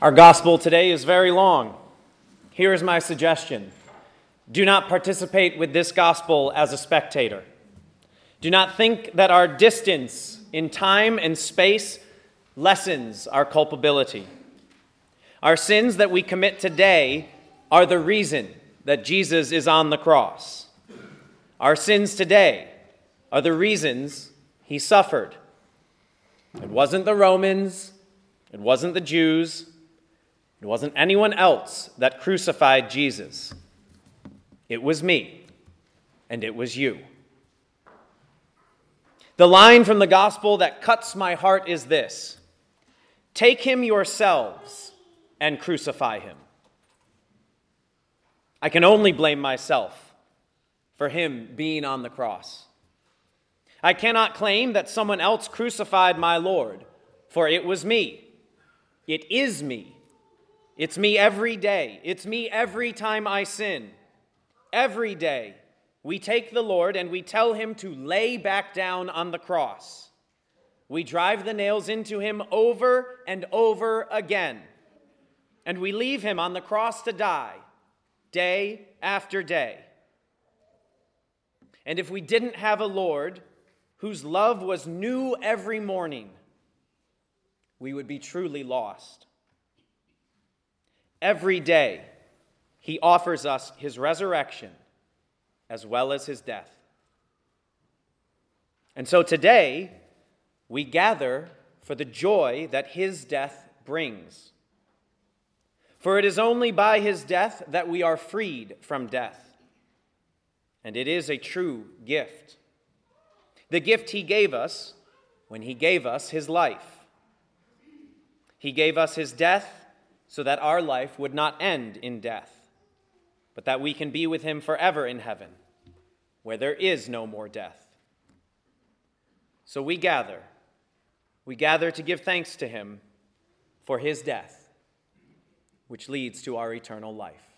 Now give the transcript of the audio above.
Our gospel today is very long. Here is my suggestion do not participate with this gospel as a spectator. Do not think that our distance in time and space lessens our culpability. Our sins that we commit today are the reason that Jesus is on the cross. Our sins today are the reasons he suffered. It wasn't the Romans, it wasn't the Jews, it wasn't anyone else that crucified Jesus. It was me, and it was you. The line from the gospel that cuts my heart is this Take him yourselves and crucify him. I can only blame myself for him being on the cross. I cannot claim that someone else crucified my Lord, for it was me. It is me. It's me every day. It's me every time I sin. Every day, we take the Lord and we tell him to lay back down on the cross. We drive the nails into him over and over again. And we leave him on the cross to die, day after day. And if we didn't have a Lord whose love was new every morning, we would be truly lost. Every day, he offers us his resurrection as well as his death. And so today, we gather for the joy that his death brings. For it is only by his death that we are freed from death. And it is a true gift. The gift he gave us when he gave us his life. He gave us his death so that our life would not end in death but that we can be with him forever in heaven, where there is no more death. So we gather. We gather to give thanks to him for his death, which leads to our eternal life.